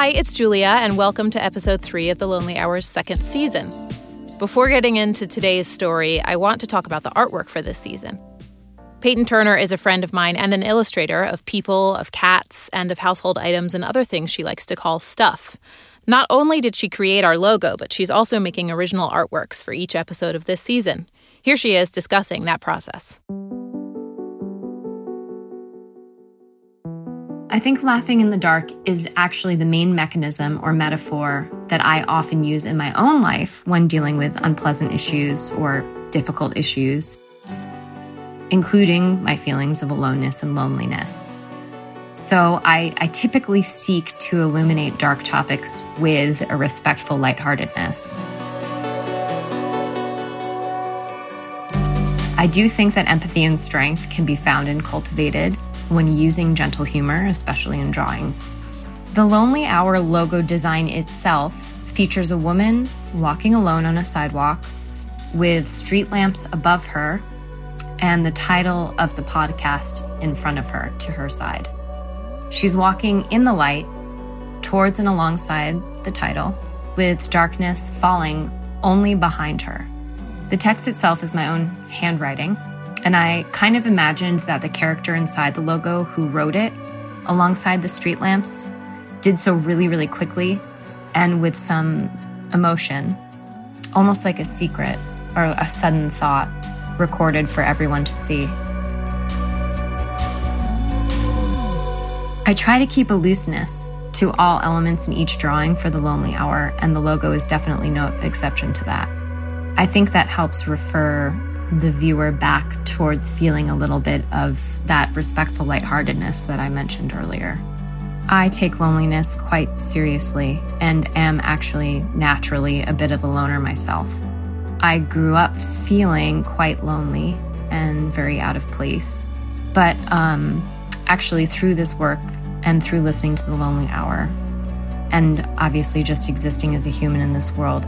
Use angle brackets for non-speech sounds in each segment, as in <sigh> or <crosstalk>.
Hi, it's Julia, and welcome to episode three of The Lonely Hour's second season. Before getting into today's story, I want to talk about the artwork for this season. Peyton Turner is a friend of mine and an illustrator of people, of cats, and of household items and other things she likes to call stuff. Not only did she create our logo, but she's also making original artworks for each episode of this season. Here she is discussing that process. I think laughing in the dark is actually the main mechanism or metaphor that I often use in my own life when dealing with unpleasant issues or difficult issues, including my feelings of aloneness and loneliness. So I, I typically seek to illuminate dark topics with a respectful lightheartedness. I do think that empathy and strength can be found and cultivated when using gentle humor, especially in drawings. The Lonely Hour logo design itself features a woman walking alone on a sidewalk with street lamps above her and the title of the podcast in front of her to her side. She's walking in the light towards and alongside the title, with darkness falling only behind her. The text itself is my own handwriting, and I kind of imagined that the character inside the logo who wrote it alongside the street lamps did so really, really quickly and with some emotion, almost like a secret or a sudden thought recorded for everyone to see. I try to keep a looseness to all elements in each drawing for the Lonely Hour, and the logo is definitely no exception to that. I think that helps refer the viewer back towards feeling a little bit of that respectful lightheartedness that I mentioned earlier. I take loneliness quite seriously and am actually naturally a bit of a loner myself. I grew up feeling quite lonely and very out of place. But um, actually, through this work and through listening to The Lonely Hour, and obviously just existing as a human in this world,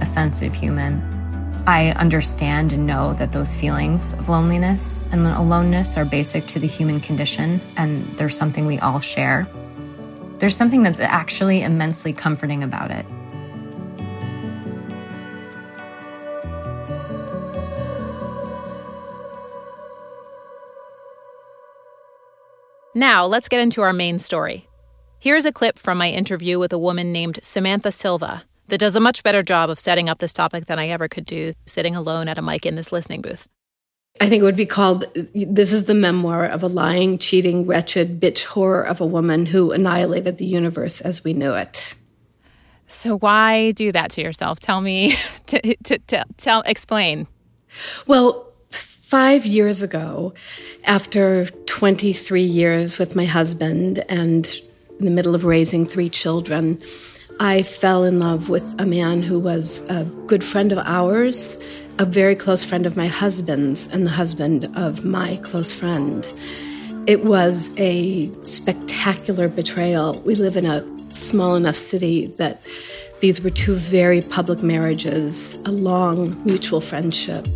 a sensitive human, I understand and know that those feelings of loneliness and aloneness are basic to the human condition, and there's something we all share. There's something that's actually immensely comforting about it. Now, let's get into our main story. Here's a clip from my interview with a woman named Samantha Silva that does a much better job of setting up this topic than I ever could do sitting alone at a mic in this listening booth. I think it would be called This is the memoir of a lying, cheating, wretched bitch horror of a woman who annihilated the universe as we knew it. So, why do that to yourself? Tell me, <laughs> to, to, to, tell, explain. Well, five years ago, after 23 years with my husband and in the middle of raising three children, I fell in love with a man who was a good friend of ours, a very close friend of my husband's, and the husband of my close friend. It was a spectacular betrayal. We live in a small enough city that these were two very public marriages, a long mutual friendship,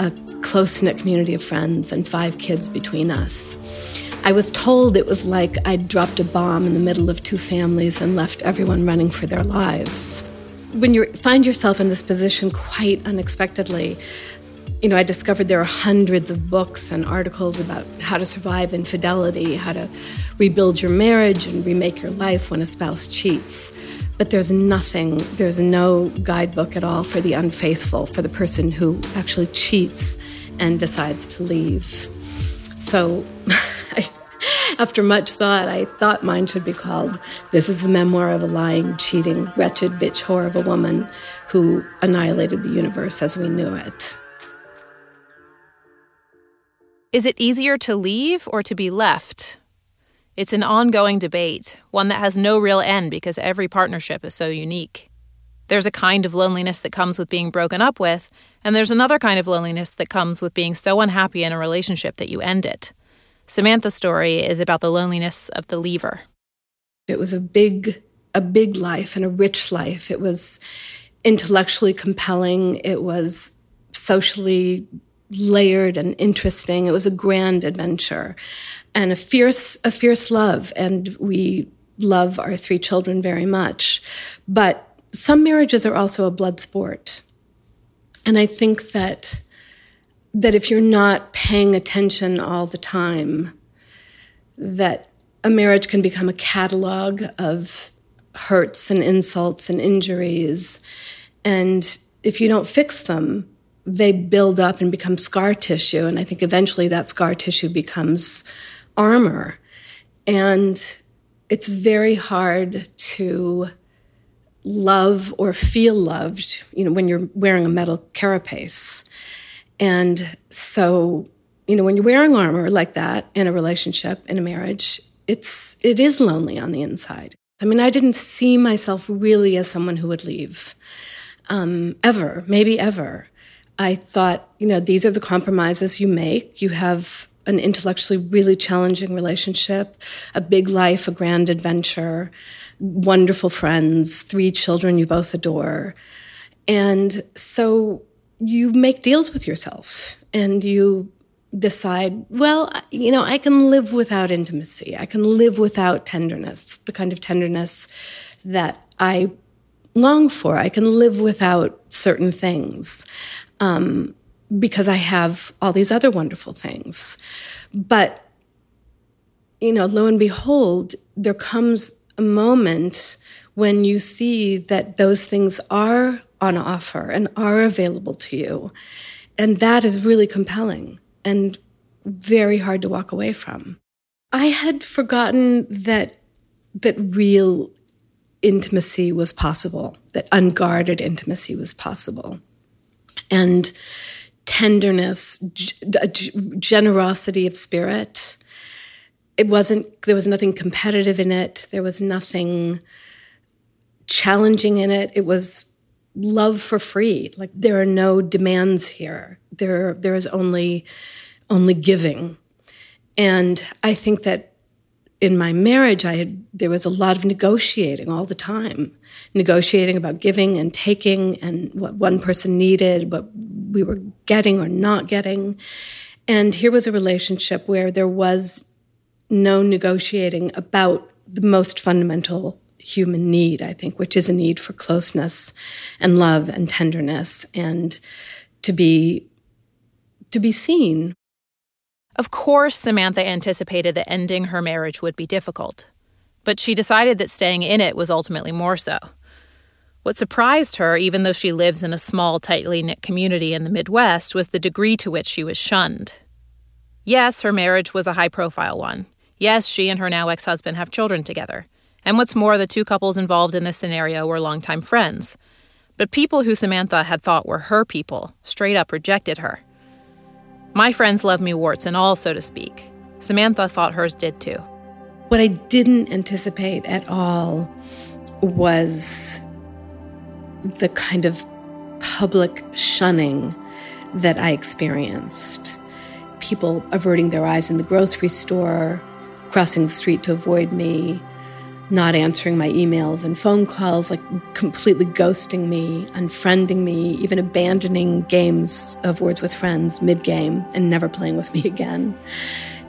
a close knit community of friends, and five kids between us. I was told it was like I'd dropped a bomb in the middle of two families and left everyone running for their lives. When you find yourself in this position quite unexpectedly, you know, I discovered there are hundreds of books and articles about how to survive infidelity, how to rebuild your marriage and remake your life when a spouse cheats. But there's nothing, there's no guidebook at all for the unfaithful, for the person who actually cheats and decides to leave. So, <laughs> after much thought, I thought mine should be called This is the Memoir of a Lying, Cheating, Wretched Bitch Whore of a Woman Who Annihilated the Universe as We Knew It. Is it easier to leave or to be left? It's an ongoing debate, one that has no real end because every partnership is so unique. There's a kind of loneliness that comes with being broken up with, and there's another kind of loneliness that comes with being so unhappy in a relationship that you end it. Samantha's story is about the loneliness of the leaver. It was a big a big life and a rich life. It was intellectually compelling. It was socially layered and interesting. It was a grand adventure and a fierce a fierce love and we love our three children very much. But some marriages are also a blood sport. And I think that that if you're not paying attention all the time, that a marriage can become a catalog of hurts and insults and injuries. And if you don't fix them, they build up and become scar tissue. And I think eventually that scar tissue becomes armor. And it's very hard to love or feel loved, you know, when you're wearing a metal carapace. And so, you know, when you're wearing armor like that in a relationship, in a marriage, it's it is lonely on the inside. I mean, I didn't see myself really as someone who would leave. Um, ever, maybe ever. I thought, you know, these are the compromises you make. You have an intellectually really challenging relationship, a big life, a grand adventure, wonderful friends, three children you both adore. And so you make deals with yourself and you decide, well, you know, I can live without intimacy. I can live without tenderness, the kind of tenderness that I long for. I can live without certain things um, because I have all these other wonderful things. But, you know, lo and behold, there comes a moment when you see that those things are on offer and are available to you. And that is really compelling and very hard to walk away from. I had forgotten that that real intimacy was possible, that unguarded intimacy was possible and tenderness, g- generosity of spirit. It wasn't, there was nothing competitive in it. There was nothing challenging in it. It was love for free. Like there are no demands here. There, there is only, only giving. And I think that in my marriage, I had there was a lot of negotiating all the time, negotiating about giving and taking, and what one person needed, what we were getting or not getting. And here was a relationship where there was no negotiating about the most fundamental human need, I think, which is a need for closeness and love and tenderness and to be to be seen of course, Samantha anticipated that ending her marriage would be difficult, but she decided that staying in it was ultimately more so. What surprised her, even though she lives in a small, tightly knit community in the Midwest, was the degree to which she was shunned. Yes, her marriage was a high profile one. Yes, she and her now ex husband have children together. And what's more, the two couples involved in this scenario were longtime friends. But people who Samantha had thought were her people straight up rejected her. My friends love me warts and all, so to speak. Samantha thought hers did too. What I didn't anticipate at all was the kind of public shunning that I experienced. People averting their eyes in the grocery store, crossing the street to avoid me, not answering my emails and phone calls, like completely ghosting me, unfriending me, even abandoning games of Words with Friends mid game and never playing with me <laughs> again,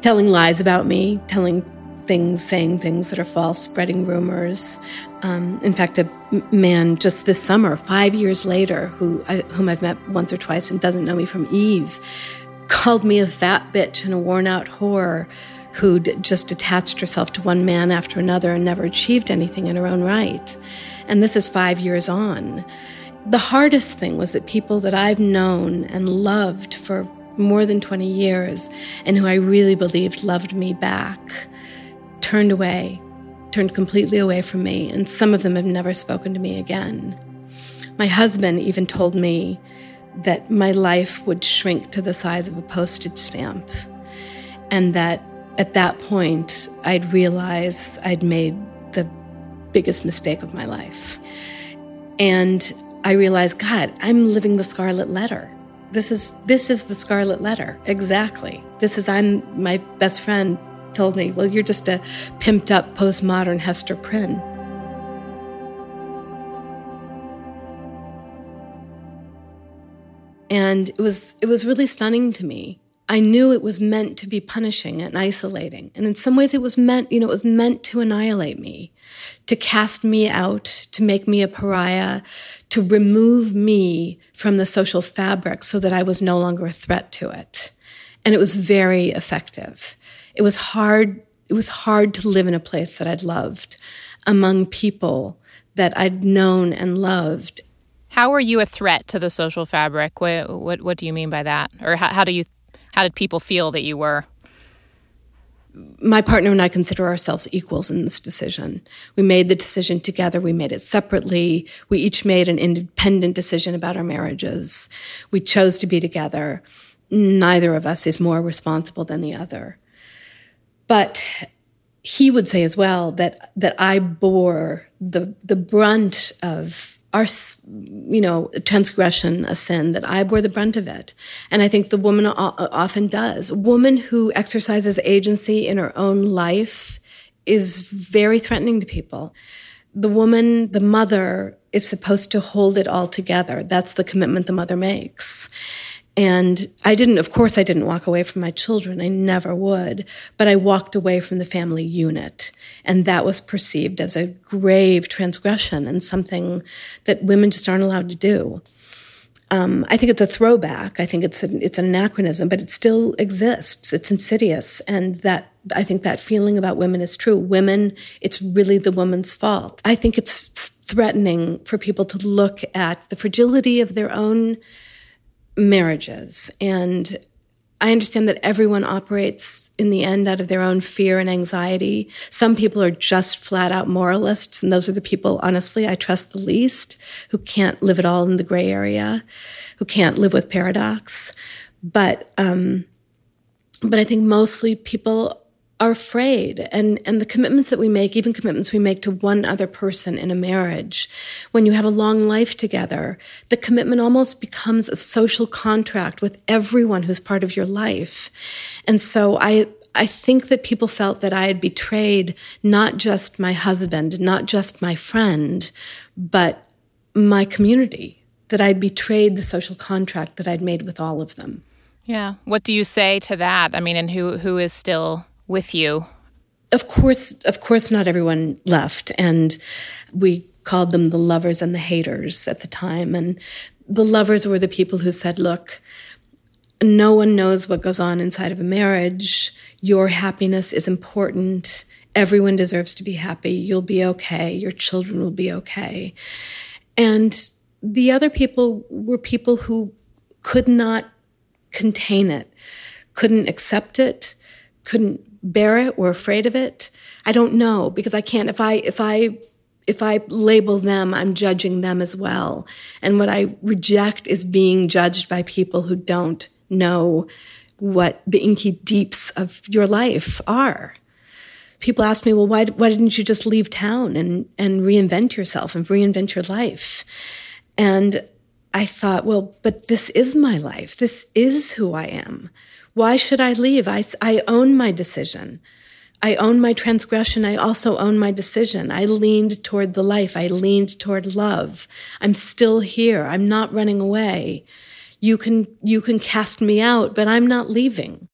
telling lies about me, telling things, saying things that are false, spreading rumors. Um, in fact, a man just this summer, five years later, who I, whom I've met once or twice and doesn't know me from Eve, called me a fat bitch and a worn out whore who'd just attached herself to one man after another and never achieved anything in her own right. And this is five years on. The hardest thing was that people that I've known and loved for more than 20 years and who I really believed loved me back turned away, turned completely away from me, and some of them have never spoken to me again. My husband even told me that my life would shrink to the size of a postage stamp and that at that point, I'd realized I'd made the biggest mistake of my life. And I realized, God, I'm living the scarlet letter. This is this is the scarlet letter. Exactly. This is I'm my best friend told me, well, you're just a pimped up postmodern Hester Prynne. And it was it was really stunning to me I knew it was meant to be punishing and isolating. And in some ways it was meant, you know, it was meant to annihilate me, to cast me out, to make me a pariah, to remove me from the social fabric so that I was no longer a threat to it. And it was very effective. It was hard, it was hard to live in a place that I'd loved among people that I'd known and loved. How are you a threat to the social fabric? What, what, what do you mean by that? Or how, how do you how did people feel that you were? My partner and I consider ourselves equals in this decision. We made the decision together. We made it separately. We each made an independent decision about our marriages. We chose to be together. Neither of us is more responsible than the other. But he would say as well that that I bore the the brunt of our, you know, transgression, a sin, that I bore the brunt of it. And I think the woman often does. A woman who exercises agency in her own life is very threatening to people. The woman, the mother, is supposed to hold it all together. That's the commitment the mother makes. And I didn't, of course, I didn't walk away from my children. I never would. But I walked away from the family unit. And that was perceived as a grave transgression and something that women just aren't allowed to do. Um, I think it's a throwback. I think it's a, it's an anachronism, but it still exists. It's insidious, and that I think that feeling about women is true. Women, it's really the woman's fault. I think it's threatening for people to look at the fragility of their own marriages. And I understand that everyone operates in the end out of their own fear and anxiety. Some people are just flat out moralists, and those are the people, honestly, I trust the least, who can't live at all in the gray area, who can't live with paradox. But, um, but I think mostly people are afraid and and the commitments that we make even commitments we make to one other person in a marriage when you have a long life together the commitment almost becomes a social contract with everyone who's part of your life and so i I think that people felt that I had betrayed not just my husband, not just my friend, but my community, that I'd betrayed the social contract that I'd made with all of them. Yeah. What do you say to that? I mean, and who who is still with you? Of course, of course, not everyone left, and we called them the lovers and the haters at the time. And the lovers were the people who said, "Look, no one knows what goes on inside of a marriage. Your happiness is important. Everyone deserves to be happy. You'll be okay. Your children will be okay." And the other people were people who could not contain it, couldn't accept it, couldn't bear it or afraid of it. I don't know because I can't if I if I if I label them, I'm judging them as well. And what I reject is being judged by people who don't know what the inky deeps of your life are. People ask me, well, why, why didn't you just leave town and, and reinvent yourself and reinvent your life? And I thought, well, but this is my life. This is who I am. Why should I leave? I, I own my decision. I own my transgression. I also own my decision. I leaned toward the life. I leaned toward love. I'm still here. I'm not running away. You can, you can cast me out, but I'm not leaving.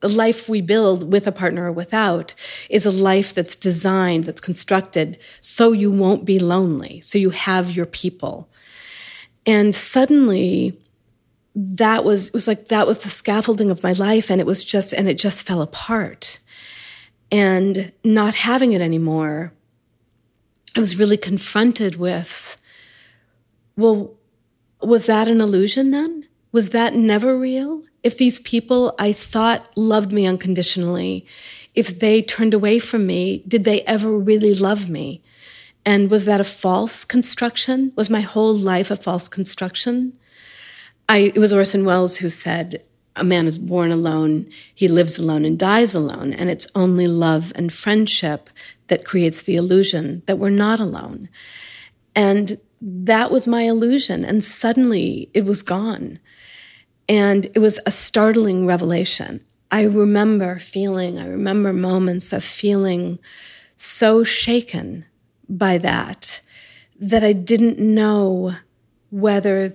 The life we build with a partner or without is a life that's designed, that's constructed so you won't be lonely, so you have your people. And suddenly, that was it was like that was the scaffolding of my life and it was just and it just fell apart. And not having it anymore i was really confronted with well was that an illusion then? Was that never real? If these people i thought loved me unconditionally if they turned away from me did they ever really love me? And was that a false construction? Was my whole life a false construction I, it was Orson Welles who said, a man is born alone, he lives alone and dies alone. And it's only love and friendship that creates the illusion that we're not alone. And that was my illusion. And suddenly it was gone. And it was a startling revelation. I remember feeling, I remember moments of feeling so shaken by that that I didn't know whether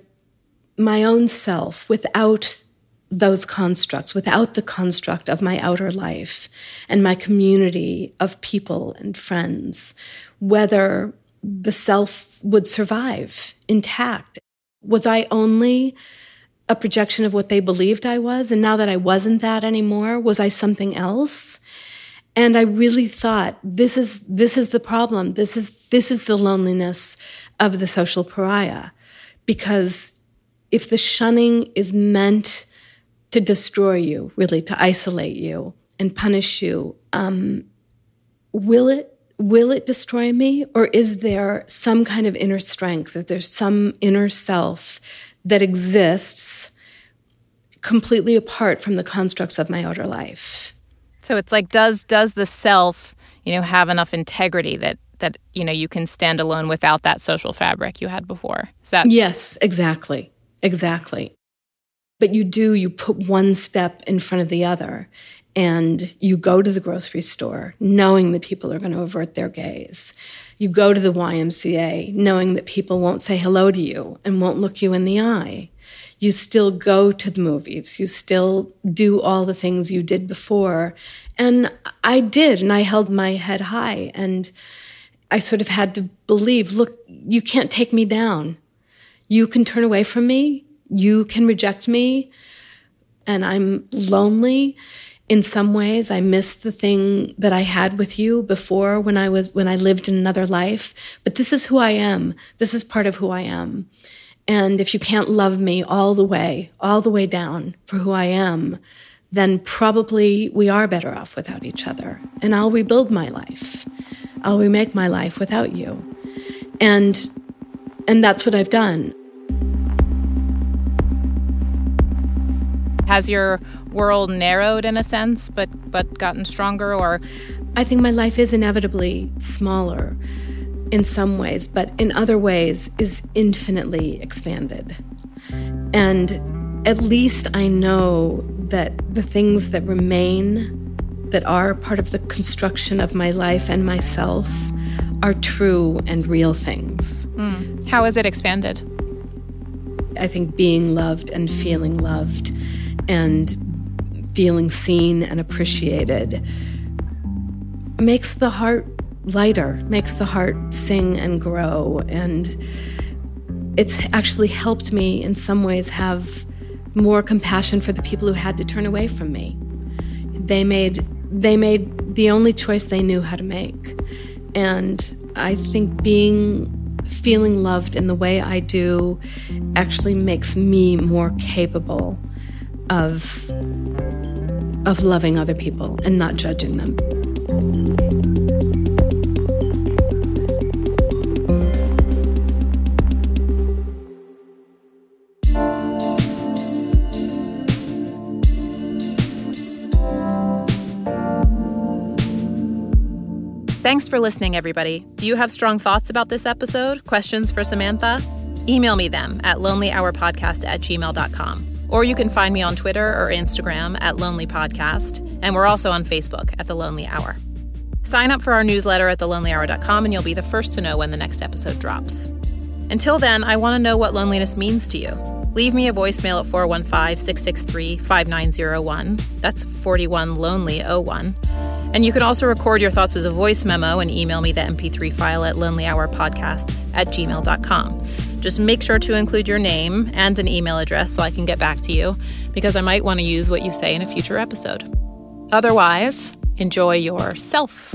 my own self without those constructs, without the construct of my outer life and my community of people and friends, whether the self would survive intact. Was I only a projection of what they believed I was? And now that I wasn't that anymore, was I something else? And I really thought this is, this is the problem. This is, this is the loneliness of the social pariah. Because if the shunning is meant to destroy you, really to isolate you and punish you, um, will it will it destroy me? Or is there some kind of inner strength that there's some inner self that exists completely apart from the constructs of my outer life? So it's like does does the self you know have enough integrity that that you know you can stand alone without that social fabric you had before? Is that yes exactly exactly but you do, you put one step in front of the other and you go to the grocery store knowing that people are going to avert their gaze. You go to the YMCA knowing that people won't say hello to you and won't look you in the eye. You still go to the movies. You still do all the things you did before. And I did, and I held my head high. And I sort of had to believe look, you can't take me down. You can turn away from me you can reject me and I'm lonely in some ways. I miss the thing that I had with you before when I was, when I lived in another life. But this is who I am. This is part of who I am. And if you can't love me all the way, all the way down for who I am, then probably we are better off without each other. And I'll rebuild my life. I'll remake my life without you. And and that's what I've done. Has your world narrowed in a sense, but but gotten stronger, or? I think my life is inevitably smaller in some ways, but in other ways is infinitely expanded. And at least I know that the things that remain, that are part of the construction of my life and myself, are true and real things. Mm. How is it expanded? I think being loved and feeling loved and feeling seen and appreciated makes the heart lighter, makes the heart sing and grow. And it's actually helped me in some ways have more compassion for the people who had to turn away from me. They made they made the only choice they knew how to make. And I think being feeling loved in the way I do actually makes me more capable of of loving other people and not judging them. Thanks for listening, everybody. Do you have strong thoughts about this episode? Questions for Samantha? Email me them at lonelyhourpodcast at gmail.com. Or you can find me on Twitter or Instagram at Lonely Podcast, and we're also on Facebook at The Lonely Hour. Sign up for our newsletter at thelonelyhour.com and you'll be the first to know when the next episode drops. Until then, I want to know what loneliness means to you. Leave me a voicemail at 415 663 5901. That's 41 Lonely 01. And you can also record your thoughts as a voice memo and email me the MP3 file at lonelyhourpodcast at gmail.com. Just make sure to include your name and an email address so I can get back to you because I might want to use what you say in a future episode. Otherwise, enjoy yourself.